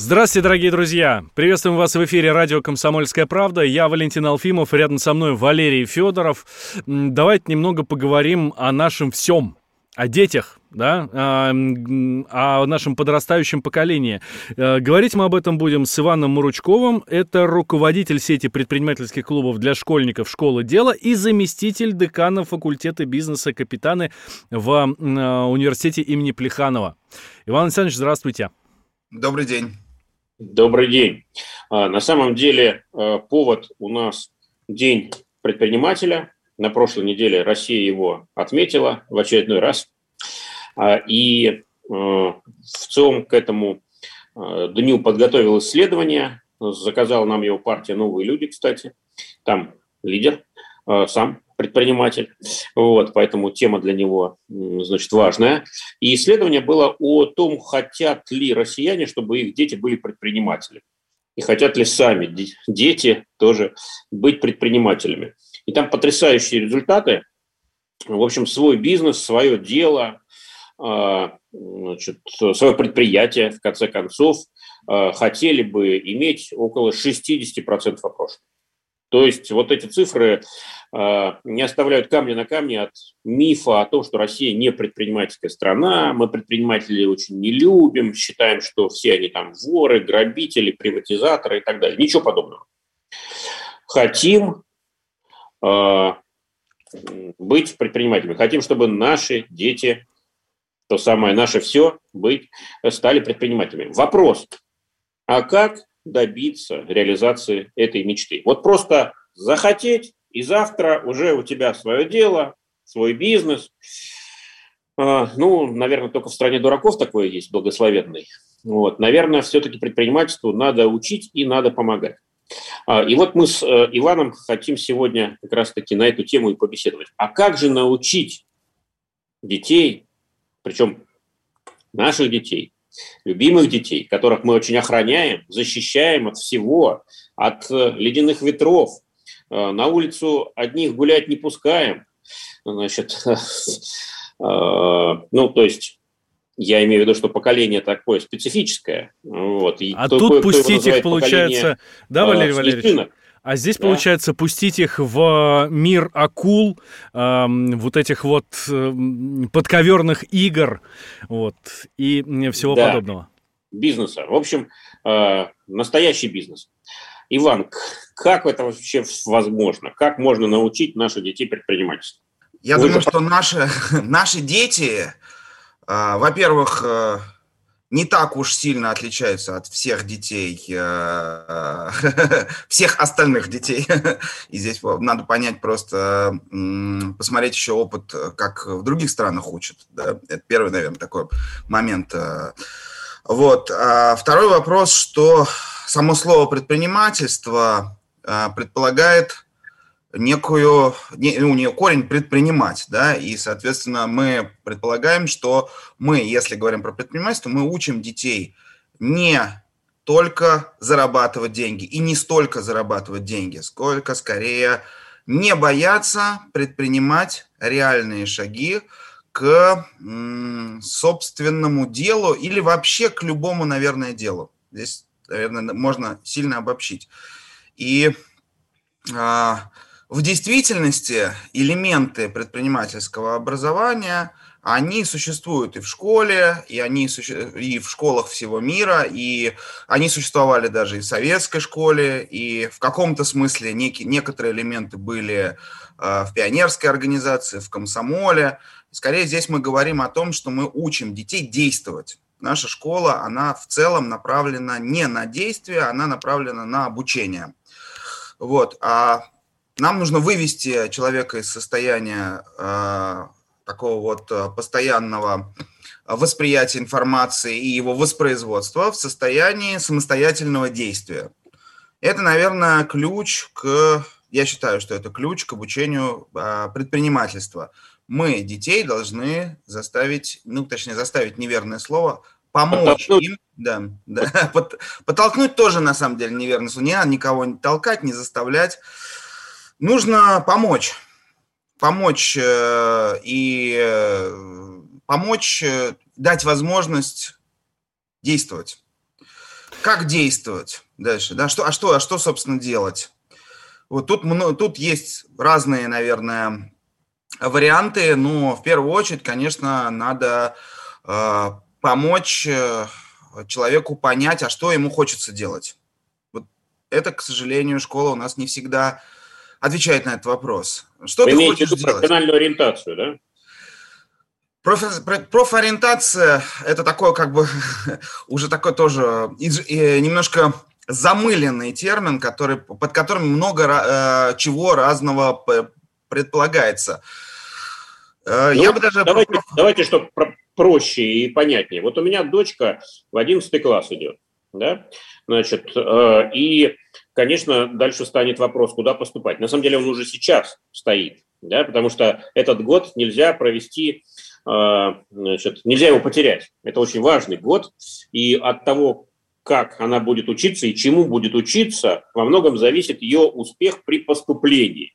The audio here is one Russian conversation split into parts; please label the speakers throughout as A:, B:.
A: Здравствуйте, дорогие друзья! Приветствуем вас в эфире радио «Комсомольская правда». Я Валентин Алфимов, рядом со мной Валерий Федоров. Давайте немного поговорим о нашем всем, о детях, да, а, о нашем подрастающем поколении. Э, Говорить мы об этом будем с Иваном Муручковым. Это руководитель сети предпринимательских клубов для школьников «Школа дела» и заместитель декана факультета бизнеса «Капитаны» в э, университете имени Плеханова. Иван Александрович, здравствуйте.
B: Добрый день.
C: Добрый день. А, На самом деле э, повод у нас День предпринимателя. На прошлой неделе Россия его отметила в очередной раз. А, И в целом к этому дню подготовил исследование. Заказала нам его партия «Новые люди», кстати. Там лидер, сам предприниматель. Вот, поэтому тема для него, значит, важная. И исследование было о том, хотят ли россияне, чтобы их дети были предпринимателями. И хотят ли сами де- дети тоже быть предпринимателями. И там потрясающие результаты. В общем, свой бизнес, свое дело, а, значит, свое предприятие, в конце концов, а, хотели бы иметь около 60% опрошенных. То есть вот эти цифры не оставляют камня на камне от мифа о том, что Россия не предпринимательская страна, мы предпринимателей очень не любим, считаем, что все они там воры, грабители, приватизаторы и так далее. Ничего подобного. Хотим э, быть предпринимателями, хотим, чтобы наши дети, то самое наше все, быть, стали предпринимателями. Вопрос, а как добиться реализации этой мечты? Вот просто захотеть, и завтра уже у тебя свое дело, свой бизнес. А, Ну, наверное, только в стране дураков такое есть, благословенный. Вот. Наверное, все-таки предпринимательству надо учить и надо помогать. А, И вот мы с э, Иваном хотим сегодня как раз-таки на эту тему и побеседовать. А как же научить детей, причем наших детей, любимых детей, которых мы очень охраняем, защищаем от всего, от э, ледяных ветров, на улицу одних гулять не пускаем, значит, э, ну, то есть я имею в виду, что поколение такое специфическое. Вот, и
A: А
C: кто-
A: тут
C: его
A: пустить их,
C: называет поколение,
A: получается, да,
C: э,
A: Валерий Валерьевич? А здесь,
C: Да.
A: получается, пустить их в мир акул, эм, вот этих вот эм, подковерных игр, вот, и всего
C: Да.
A: подобного.
C: бизнеса. В общем, э, настоящий бизнес. Иван, как это вообще возможно? Как можно научить наших детей предпринимательству?
B: Я
C: Вы
B: думаю,
C: же-
B: что наши, наши дети, а, во-первых, э, не так уж сильно отличаются от всех детей, э, всех остальных детей. И здесь надо понять просто, посмотреть еще опыт, э, как в других странах учат. да. Это первый, наверное, такой момент. э. Вот. А второй вопрос, что само слово предпринимательство э, предполагает некую, не- у нее корень предпринимать, да, и, соответственно, мы предполагаем, что мы, если говорим про предпринимательство, мы учим детей не только зарабатывать деньги и не столько зарабатывать деньги, сколько скорее не бояться предпринимать реальные шаги к собственному делу или вообще к любому, наверное, делу. Здесь, наверное, можно сильно обобщить. И а, в действительности элементы предпринимательского образования, они существуют и в школе, и они и в школах всего мира, и они существовали даже и в советской школе, и в каком-то смысле некие, некоторые элементы были а, в пионерской организации, в комсомоле. Скорее здесь мы говорим о том, что мы учим детей действовать. Наша школа, она в целом направлена не на действие, она направлена на обучение. Вот. А нам нужно вывести человека из состояния э, такого вот э, постоянного восприятия информации и его воспроизводства в состоянии самостоятельного действия. Это, наверное, ключ к, я считаю, что это ключ к обучению а, предпринимательства. Мы детей должны заставить, ну, точнее, заставить неверное слово, помочь Подтолкнуть. им, да, да, подтолкнуть тоже, на самом деле, неверное слово. Не надо никого не толкать, не заставлять. Нужно помочь. Помочь э, и э, помочь, э, дать возможность действовать. Как действовать дальше? Да, что, а, что, а что, собственно, делать? Вот тут, тут есть разные, наверное, варианты. Но в первую очередь, конечно, надо э, помочь э, человеку понять, а что ему хочется делать. Вот это, к сожалению, школа у нас не всегда отвечает на этот вопрос. Что Вы ты хочешь делать? профессиональную ориентацию, да? профориентация – это такое как бы уже такой тоже немножко замыленный термин, который, под которым много э, чего разного предполагается.
C: Э, ну, Я бы даже... Давайте, давайте чтобы проще и понятнее. Вот у меня дочка в 11 класс идет, да, значит, э, и, конечно, дальше станет вопрос, куда поступать. На самом деле он уже сейчас стоит, да, потому что этот год нельзя провести э, значит, нельзя его потерять. Это очень важный год, и от того, как она будет учиться и чему будет учиться, во многом зависит ее успех при поступлении.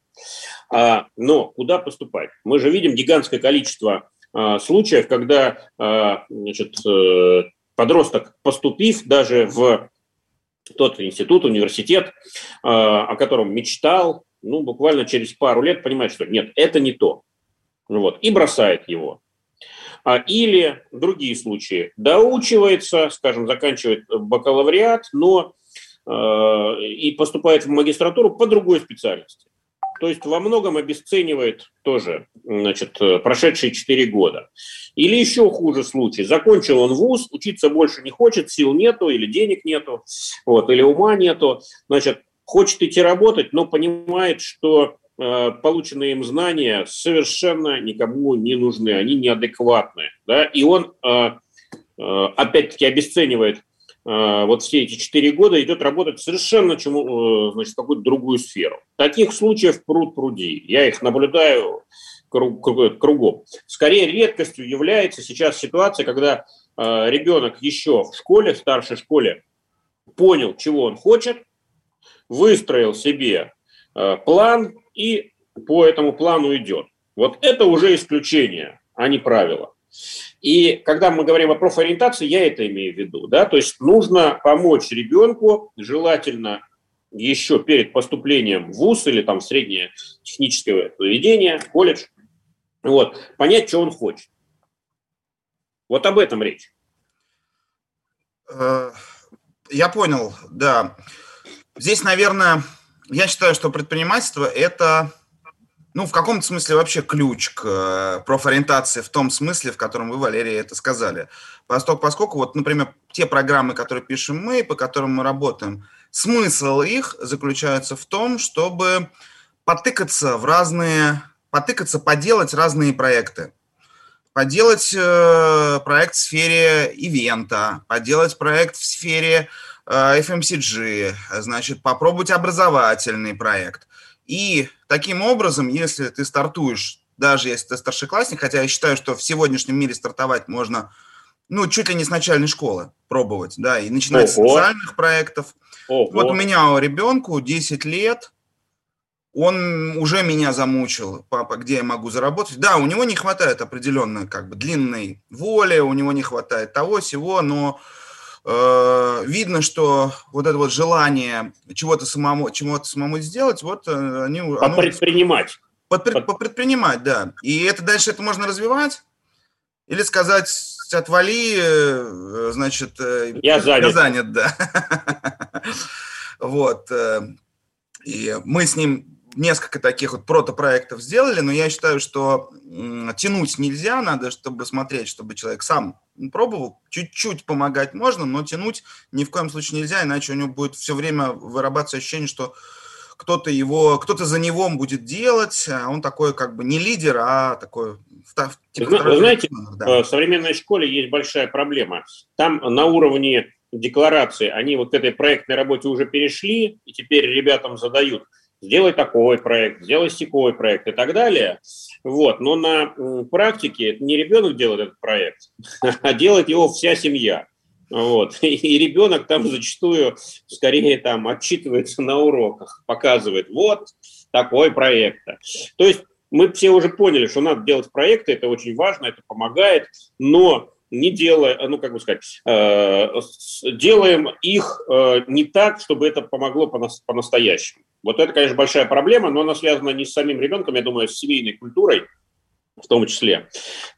C: А, но куда поступать? Мы же видим гигантское количество а, случаев, когда а, значит, э, подросток, поступив даже в тот институт, университет, о котором мечтал, ну, буквально через пару лет понимает, что нет, это не то. Вот, и бросает его. Или другие случаи. Доучивается, скажем, заканчивает бакалавриат, но и поступает в магистратуру по другой специальности то есть во многом обесценивает тоже значит, прошедшие 4 года. Или еще хуже случай. Закончил он вуз, учиться больше не хочет, сил нету или денег нету, вот, или ума нету. Значит, хочет идти работать, но понимает, что э, полученные им знания совершенно никому не нужны, они неадекватны. Да? И он э, э, опять-таки обесценивает Э, вот все эти четыре года идет работать совершенно чему, э, значит, какую-то другую сферу. Таких случаев пруд пруди. Я их наблюдаю кругом. Скорее редкостью является сейчас ситуация, когда э, ребенок еще в школе, в старшей школе, понял, чего он хочет, выстроил себе план и по этому плану идет. Вот это уже исключение, а не правило. И когда мы говорим о профориентации, я это имею в виду. Да? То есть нужно помочь ребенку, желательно еще перед поступлением в ВУЗ или там среднее техническое заведение, колледж, вот, понять, что он хочет. Вот об этом речь.
B: Э, я понял, да. Здесь, наверное, я считаю, что предпринимательство – это ну, в каком-то смысле вообще ключ к э, профориентации в том смысле, в котором вы, Валерия, это сказали. Поскольку, поскольку вот, например, те программы, которые пишем мы, по которым мы работаем, смысл их заключается в том, чтобы потыкаться в разные, потыкаться, поделать разные проекты. Поделать э, проект в сфере ивента, поделать проект в сфере э, FMCG, значит, попробовать образовательный проект – и таким образом, если ты стартуешь, даже если ты старшеклассник, хотя я считаю, что в сегодняшнем мире стартовать можно, ну, чуть ли не с начальной школы пробовать, да, и начинать Ого. с социальных проектов. Ого. Вот у меня у ребенку 10 лет, он уже меня замучил, папа, где я могу заработать. Да, у него не хватает определенно как бы длинной воли, у него не хватает того, всего, но видно, что вот это вот желание чего-то самому, чего-то самому сделать, вот э, они...
C: Предпринимать.
B: Под, под... Попредпринимать, да. И это дальше это можно развивать? Или сказать, отвали, э, значит...
C: Я занят. Я
B: занят, да. Вот. И мы с ним несколько таких вот протопроектов сделали, но я считаю, что тянуть нельзя, надо, чтобы смотреть, чтобы человек сам пробовал, чуть-чуть помогать можно, но тянуть ни в коем случае нельзя, иначе у него будет все время вырабатываться ощущение, что кто-то его, кто-то за него будет делать, а он такой как бы не лидер, а такой
C: Типа, Вы знаете, да. в современной школе есть большая проблема. Там на уровне декларации они вот к этой проектной работе уже перешли, и теперь ребятам задают, сделай такой проект, сделай сякой проект и так далее. Вот. Но на практике не ребенок делает этот проект, а делает его вся семья. Вот. И ребенок там зачастую скорее там отчитывается на уроках, показывает, вот такой проект. То есть мы все уже поняли, что надо делать проекты, это очень важно, это помогает, но не делая, ну, как бы сказать, э, делаем их э, не так, чтобы это помогло по-настоящему. Вот это, конечно, большая проблема, но она связана не с самим ребенком, я думаю, а с семейной культурой, в том числе.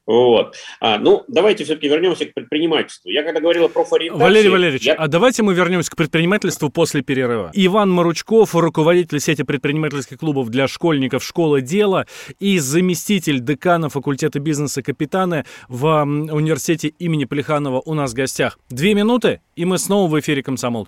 C: Вот. А, ну, давайте все-таки вернемся к предпринимательству. Я когда говорил про профориентации...
A: Валерий Валерьевич, я... а давайте мы вернемся к предпринимательству после перерыва. Иван Маручков, руководитель сети предпринимательских клубов для школьников «Школа дела» и заместитель декана факультета бизнеса капитана в университете имени Плеханова у нас в гостях. Две минуты, и мы снова в эфире «Комсомол».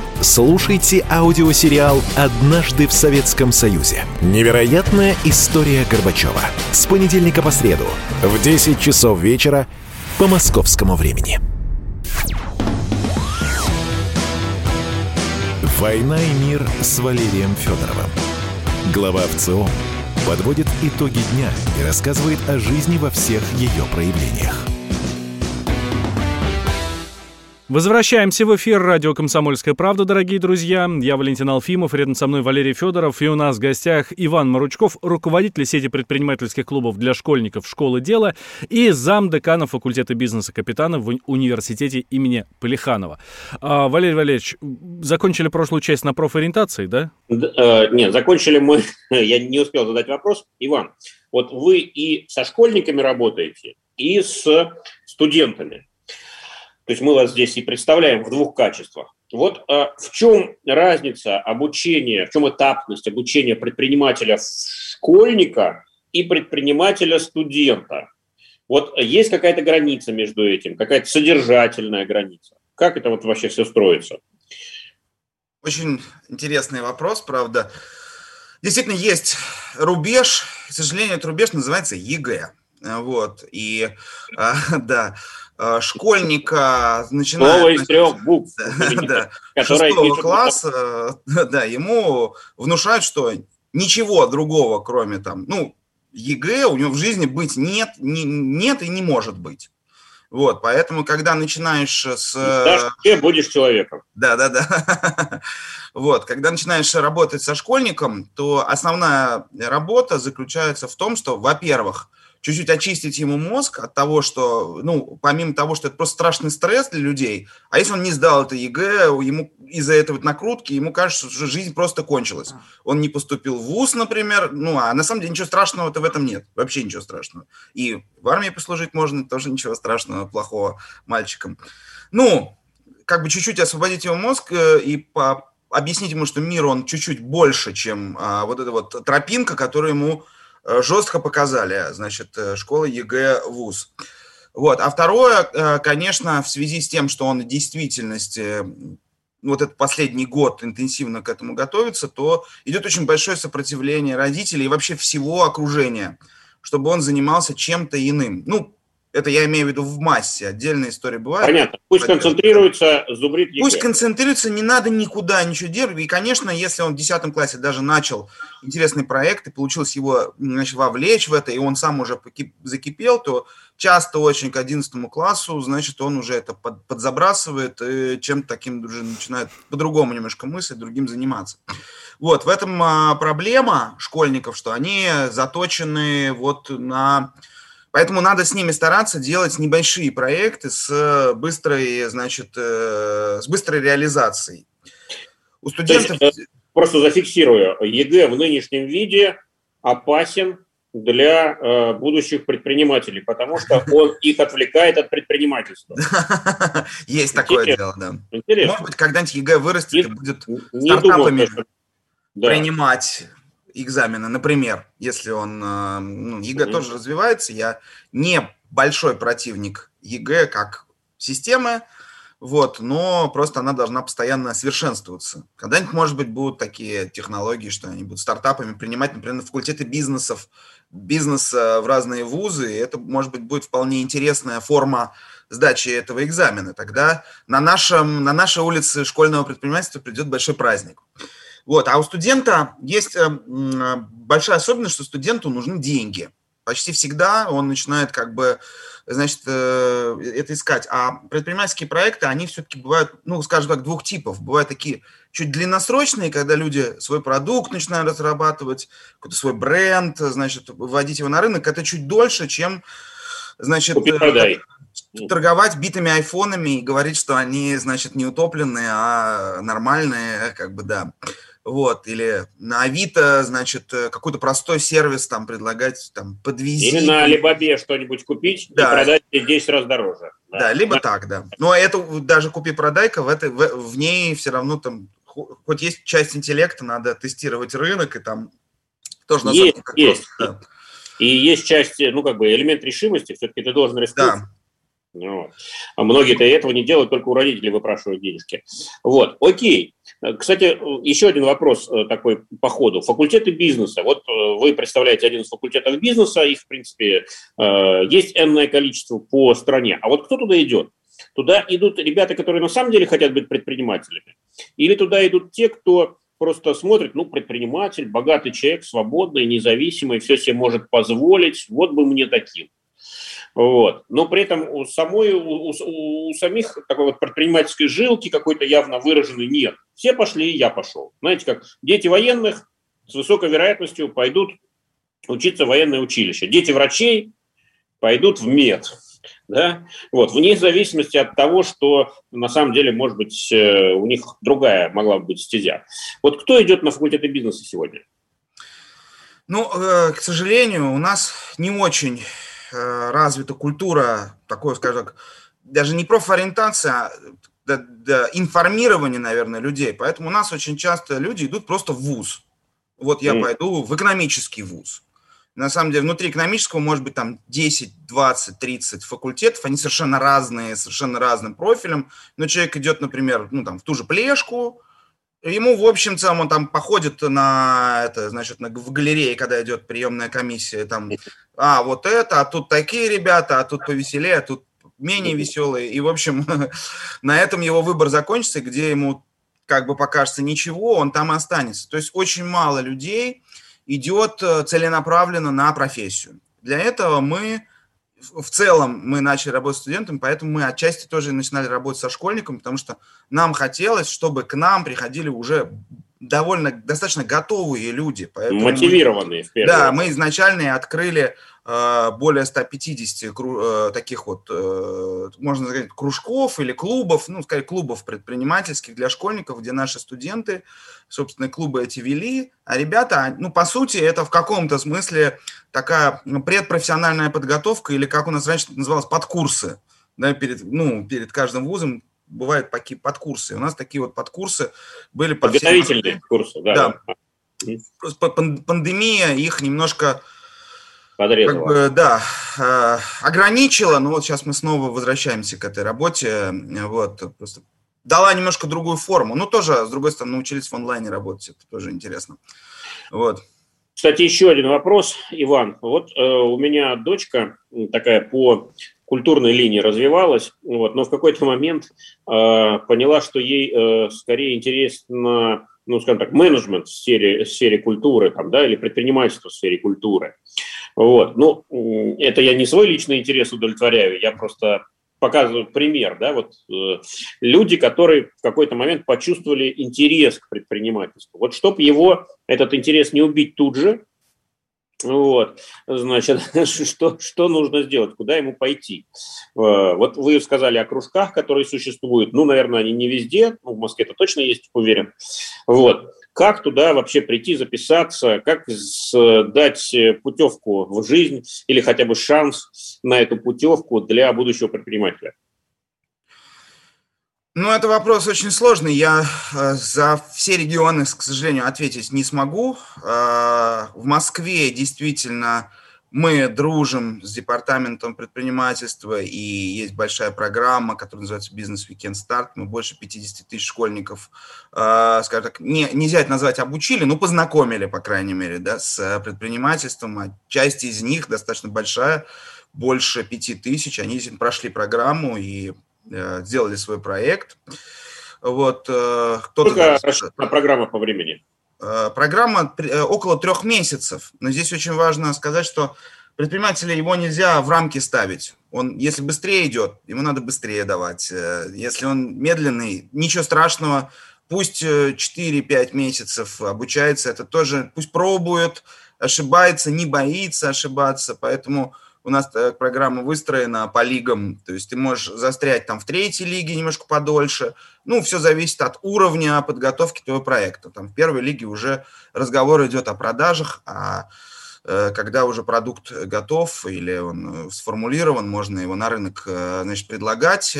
D: Слушайте аудиосериал «Однажды в Советском Союзе». Невероятная история Горбачева. С понедельника по среду в 10 часов вечера по московскому времени. «Война и мир» с Валерием Федоровым. Глава ВЦО подводит итоги дня и рассказывает о жизни во всех ее проявлениях.
A: Возвращаемся в эфир радио «Комсомольская правда», дорогие друзья. Я Валентин Алфимов, рядом со мной Валерий Федоров, и у нас в гостях Иван Маручков, руководитель сети предпринимательских клубов для школьников «Школы дела» и зам декана факультета бизнеса капитана в университете имени Полиханова. А, Валерий Валерьевич, закончили прошлую часть на профориентации, да?
C: да э, нет, закончили мы, я не успел задать вопрос. Иван, вот вы и со школьниками работаете, и с студентами. То есть мы вас здесь и представляем в двух качествах. Вот а, в чем разница обучения, в чем этапность обучения предпринимателя школьника и предпринимателя студента? Вот есть какая-то граница между этим, какая-то содержательная граница? Как это вот вообще все строится?
B: Очень интересный вопрос, правда. Действительно, есть рубеж. К сожалению, этот рубеж называется ЕГЭ. Вот. И а, да, Э, школьника, начиная...
C: Слово из трех букв.
B: Да, шестого класса, да, ему внушают, что ничего другого, кроме там, ну, ЕГЭ у него в жизни быть нет, не, нет и не может быть. Вот, поэтому, когда начинаешь с...
C: ты будешь человеком.
B: Да, да, да. Вот, когда начинаешь работать со школьником, то основная работа заключается в том, что, во-первых, чуть-чуть очистить ему мозг от того, что, ну, помимо того, что это просто страшный стресс для людей, а если он не сдал это ЕГЭ, ему из-за этого накрутки, ему кажется, что жизнь просто кончилась. Он не поступил в ВУЗ, например, ну, а на самом деле ничего страшного-то в этом нет, вообще ничего страшного. И в армии послужить можно, тоже ничего страшного, плохого мальчикам. Ну, как бы чуть-чуть освободить его мозг э, и по объяснить ему, что мир, он чуть-чуть больше, чем а, вот эта вот тропинка, которую ему жестко показали, значит, э, школа ЕГЭ ВУЗ. Вот. А второе, э, конечно, в связи с тем, что он в действительности вот этот последний год интенсивно к этому готовится, то идет очень большое сопротивление родителей и вообще всего окружения, чтобы он занимался чем-то иным. Ну, это я имею в виду в массе. Отдельные истории бывают.
C: Понятно. Пусть концентрируется, зубрит
B: ЕГЭ. Пусть концентрируется, не надо никуда ничего делать. И, конечно, если он в 10 классе даже начал интересный проект, и получилось его значит, вовлечь в это, и он сам уже закипел, то часто очень к 11 классу, значит, он уже это под, подзабрасывает и чем-то таким уже начинает по-другому немножко мыслить, другим заниматься. Вот, в этом а, проблема школьников, что они заточены вот на Поэтому надо с ними стараться делать небольшие проекты с быстрой, значит, э, с быстрой реализацией.
C: У студентов... Есть, э, просто зафиксирую, ЕГЭ в нынешнем виде опасен для э, будущих предпринимателей, потому что он их отвлекает от предпринимательства.
B: Есть такое дело, да. Интересно. Может быть, когда-нибудь ЕГЭ вырастет и будет стартапами принимать экзамены, например, если он... Э, ну, ЕГЭ тоже развивается, я не большой противник ЕГЭ как системы, вот, но просто она должна постоянно совершенствоваться. Когда-нибудь, может быть, будут такие технологии, что они будут стартапами принимать, например, на факультеты бизнесов, бизнеса в разные вузы, и это, может быть, будет вполне интересная форма сдачи этого экзамена. Тогда на, нашем, на нашей улице школьного предпринимательства придет большой праздник. Вот. А у студента есть э, большая особенность, что студенту нужны деньги. Почти всегда он начинает как бы значит, э, это искать. А предпринимательские проекты, они все-таки бывают, ну, скажем так, двух типов. Бывают такие чуть длинносрочные, когда люди свой продукт начинают разрабатывать, какой-то свой бренд, значит, вводить его на рынок. Это чуть дольше, чем, значит, э, торговать битыми айфонами и говорить, что они, значит, не утопленные, а нормальные, как бы, да вот, или на Авито, значит, э, какой-то простой сервис там предлагать, там, подвези.
C: Или на Алибабе что-нибудь купить да. и продать 10 раз дороже.
B: Да, да либо да. так, да. Но это даже купи-продайка, в, этой, в, в ней все равно там, хоть есть часть интеллекта, надо тестировать рынок, и там тоже на
C: есть, самом есть. Просто, да. И есть часть, ну, как бы, элемент решимости, все-таки ты должен рискнуть. Да. Вот. А многие-то этого не делают, только у родителей выпрашивают денежки. Вот, окей. Кстати, еще один вопрос э, такой по ходу. Факультеты бизнеса. Вот э, вы представляете один из факультетов бизнеса, их, в принципе, э, есть энное количество по стране. А вот кто туда идет? Туда идут ребята, которые на самом деле хотят быть предпринимателями? Или туда идут те, кто просто смотрит, ну, предприниматель, богатый человек, свободный, независимый, все себе может позволить, вот бы мне таким. Вот. Но при этом у, самой, у, у, у самих такой вот предпринимательской жилки какой-то явно выраженной нет. Все пошли, и я пошел. Знаете, как дети военных с высокой вероятностью пойдут учиться в военное училище. Дети врачей пойдут в мед. Да? Вот, вне зависимости от того, что на самом деле, может быть, э, у них другая могла бы быть стезя. Вот кто идет на факультеты бизнеса сегодня?
B: Ну, э, к сожалению, у нас не очень развита культура, такой, скажем так, даже не профориентация, а да, да, информирование, наверное, людей. Поэтому у нас очень часто люди идут просто в ВУЗ. Вот я mm. пойду в экономический ВУЗ. На самом деле, внутри экономического может быть там 10, 20, 30 факультетов, они совершенно разные, совершенно разным профилем. Но человек идет, например, ну, там, в ту же плешку, Ему, в общем целом, он там походит на это, значит, на, в галерее, когда идет приемная комиссия, там, а, вот это, а тут такие ребята, а тут повеселее, а тут менее веселые. И, в общем, на этом его выбор закончится, где ему как бы покажется ничего, он там и останется. То есть очень мало людей идет э, целенаправленно на профессию. Для этого мы в целом мы начали работать с студентами, поэтому мы отчасти тоже начинали работать со школьниками, потому что нам хотелось, чтобы к нам приходили уже довольно достаточно готовые люди.
C: Поэтому Мотивированные,
B: мы, в первую Да, мы изначально открыли более 150 э, таких вот, э, можно сказать, кружков или клубов, ну, скорее, клубов предпринимательских для школьников, где наши студенты, собственно, клубы эти вели. А ребята, ну, по сути, это в каком-то смысле такая предпрофессиональная подготовка, или как у нас раньше называлось, подкурсы. Да, перед, ну, перед каждым вузом бывают такие подкурсы. У нас такие вот подкурсы были
C: по Подготовительные всем... курсы, да. да.
B: Пандемия их немножко Подрезала. Как бы, да, э, ограничила, но вот сейчас мы снова возвращаемся к этой работе. Вот, просто дала немножко другую форму. Ну, тоже, с другой стороны, научились в онлайне работать, это тоже интересно. Вот.
C: Кстати, еще один вопрос, Иван. Вот э, у меня дочка такая по культурной линии развивалась, вот, но в какой-то момент э, поняла, что ей э, скорее интересно, ну, скажем так, менеджмент в сфере, в сфере культуры, там, да, или предпринимательство в сфере культуры. Вот. Ну, это я не свой личный интерес удовлетворяю, я просто показываю пример, да, вот э, люди, которые в какой-то момент почувствовали интерес к предпринимательству. Вот чтобы его, этот интерес не убить тут же, вот, значит, что, что нужно сделать, куда ему пойти? Э, вот вы сказали о кружках, которые существуют. Ну, наверное, они не везде. Ну, в Москве это точно есть, уверен. Вот. Как туда вообще прийти, записаться, как дать путевку в жизнь или хотя бы шанс на эту путевку для будущего предпринимателя?
B: Ну, это вопрос очень сложный. Я э, за все регионы, к сожалению, ответить не смогу. Э, в Москве действительно мы дружим с департаментом предпринимательства, и есть большая программа, которая называется «Бизнес Weekend Старт». Мы больше 50 тысяч школьников, э, скажем так, не, нельзя это назвать обучили, но познакомили, по крайней мере, да, с предпринимательством. А часть из них достаточно большая, больше 5 тысяч, они прошли программу и сделали свой проект. Вот,
C: э, кто-то... Сколько программа по времени?
B: Э, программа э, около трех месяцев, но здесь очень важно сказать, что предпринимателя его нельзя в рамки ставить. Он, если быстрее идет, ему надо быстрее давать. Э, если он медленный, ничего страшного, пусть 4-5 месяцев обучается, это тоже, пусть пробует, ошибается, не боится ошибаться, поэтому у нас программа выстроена по лигам, то есть ты можешь застрять там в третьей лиге немножко подольше. Ну, все зависит от уровня подготовки твоего проекта. Там в первой лиге уже разговор идет о продажах, а э, когда уже продукт готов или он э, сформулирован, можно его на рынок э, значит, предлагать.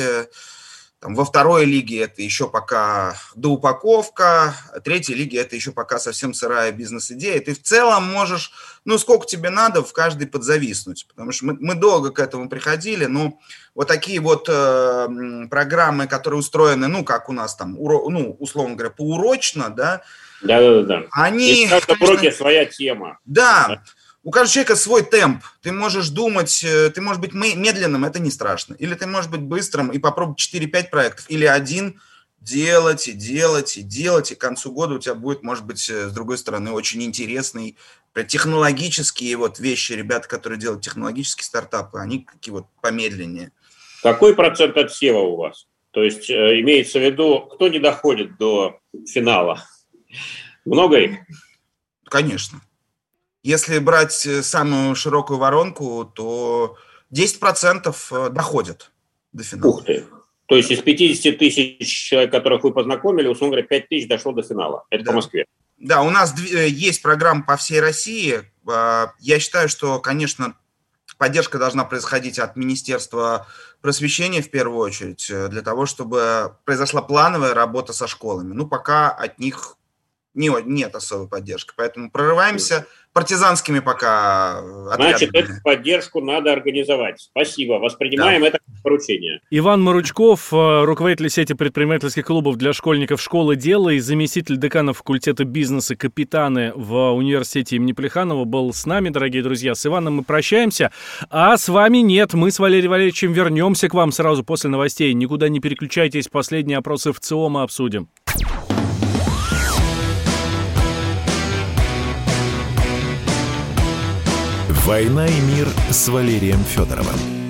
B: Там, во второй лиге это еще пока доупаковка, а третьей лиге это еще пока совсем сырая бизнес-идея. Ты в целом можешь, ну, сколько тебе надо, в каждой подзависнуть. Потому что мы, мы долго к этому приходили, но вот такие вот э, программы, которые устроены, ну, как у нас там, уро, ну, условно говоря, поурочно, да,
C: да, да, да.
B: Они,
C: в каждом конечно, уроке своя тема.
B: Да, у каждого человека свой темп. Ты можешь думать, э, ты можешь быть медленным, это не страшно. Или ты можешь быть быстрым и попробовать 4-5 проектов. Или один делать и делать и делать, и к концу года у тебя будет, может быть, э, с другой стороны, очень интересный технологические вот вещи, ребята, которые делают технологические стартапы, они какие вот помедленнее.
C: Какой процент отсева у вас? То есть э, имеется в виду, кто не доходит до финала? Много их?
B: Конечно. Если брать э, самую широкую воронку, то 10% э, доходят до финала.
C: Ух ты. То есть из 50 тысяч человек, которых вы познакомили, условно говоря, 5 тысяч дошло до финала. Это да. по Москве.
B: Да, у нас э, есть программа по всей России. А, я считаю, что, конечно, поддержка должна происходить от Министерства просвещения в первую очередь, для того, чтобы произошла плановая работа со школами. Ну, пока от них не, нет особой поддержки. Поэтому прорываемся партизанскими пока
C: отрядами. Значит, эту поддержку надо организовать. Спасибо. Воспринимаем да. это поручение.
A: Иван Маручков, э, руководитель сети предпринимательских клубов для школьников «Школы дела» и заместитель декана факультета бизнеса «Капитаны» в университете имени Плеханова был с нами, дорогие друзья. С Иваном мы прощаемся, а с вами нет. Мы с Валерием Валерьевичем вернемся к вам сразу после новостей. Никуда не переключайтесь, последние опросы в ЦИОМа обсудим.
D: «Война и мир» с Валерием Федоровым.